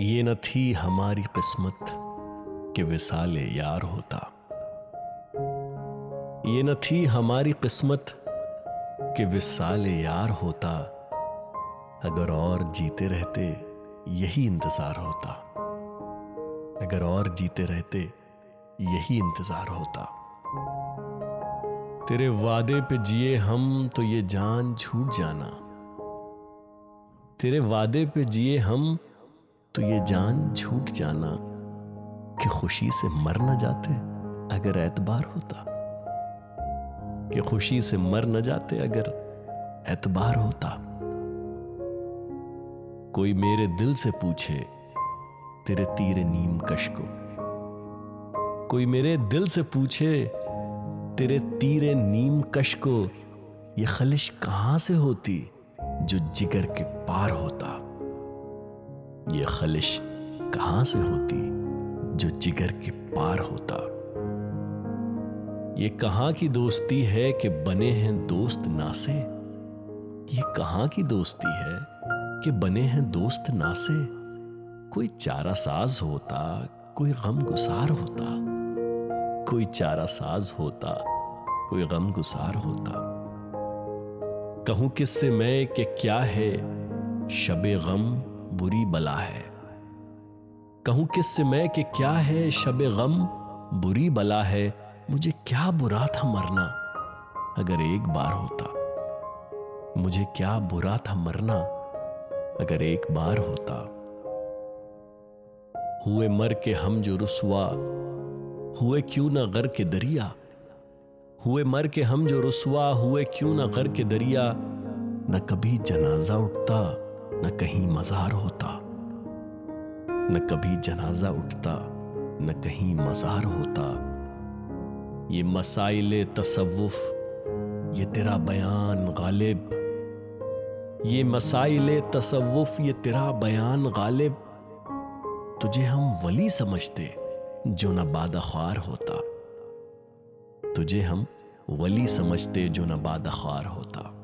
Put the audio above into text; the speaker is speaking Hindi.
ये न थी हमारी किस्मत कि विसाले यार होता। ये न थी हमारी किस्मत कि विसाले यार होता। अगर और जीते रहते, यही इंतज़ार होता। अगर और जीते रहते, यही इंतज़ार होता। तेरे वादे पे जिए हम तो ये जान छूट जाना। तेरे वादे पे जिए हम तो ये जान छूट जाना कि खुशी से मर न जाते अगर एतबार होता। कि खुशी से मर न जाते अगर एतबार होता। कोई मेरे दिल से पूछे, तेरे तीर नीम कश को। कोई मेरे दिल से पूछे, तेरे तीरे नीम कश को, ये खलिश कहाँ से होती जो जिगर के पार होता। ये खलिश कहाँ से होती जो जिगर के पार होता? ये कहाँ की दोस्ती है कि बने हैं दोस्त नासे? ये कहाँ की दोस्ती है कि बने हैं दोस्त नासे? कोई चारा साज होता, कोई गम गुसार होता। कोई चारा साज होता, कोई गम गुसार होता। कहूँ किससे मैं कि क्या है शबे गम बुरी बला है। कहूँ किससे मैं कि क्या है शबे गम? बुरी बला है, मुझे क्या बुरा था मरना? अगर एक बार होता, मुझे क्या बुरा था मरना? अगर एक बार होता, हुए मर के हम जो रुसवा, हुए क्यों ना गर के दरिया? हुए मर के हम जो रुसवा, हुए क्यों ना गर के दरिया? न कभी जनाजा उठता न कहीं मजार होता, न कभी जनाजा उठता, न कहीं मजार होता। ये मसाइल तसव्वुफ, ये तेरा बयान गालिब। ये मसाइल तसव्वुफ, ये तेरा बयान गालिब। तुझे हम वली समझते, जो न बादख्वार होता। तुझे हम वली समझते, जो न बादख्वार होता।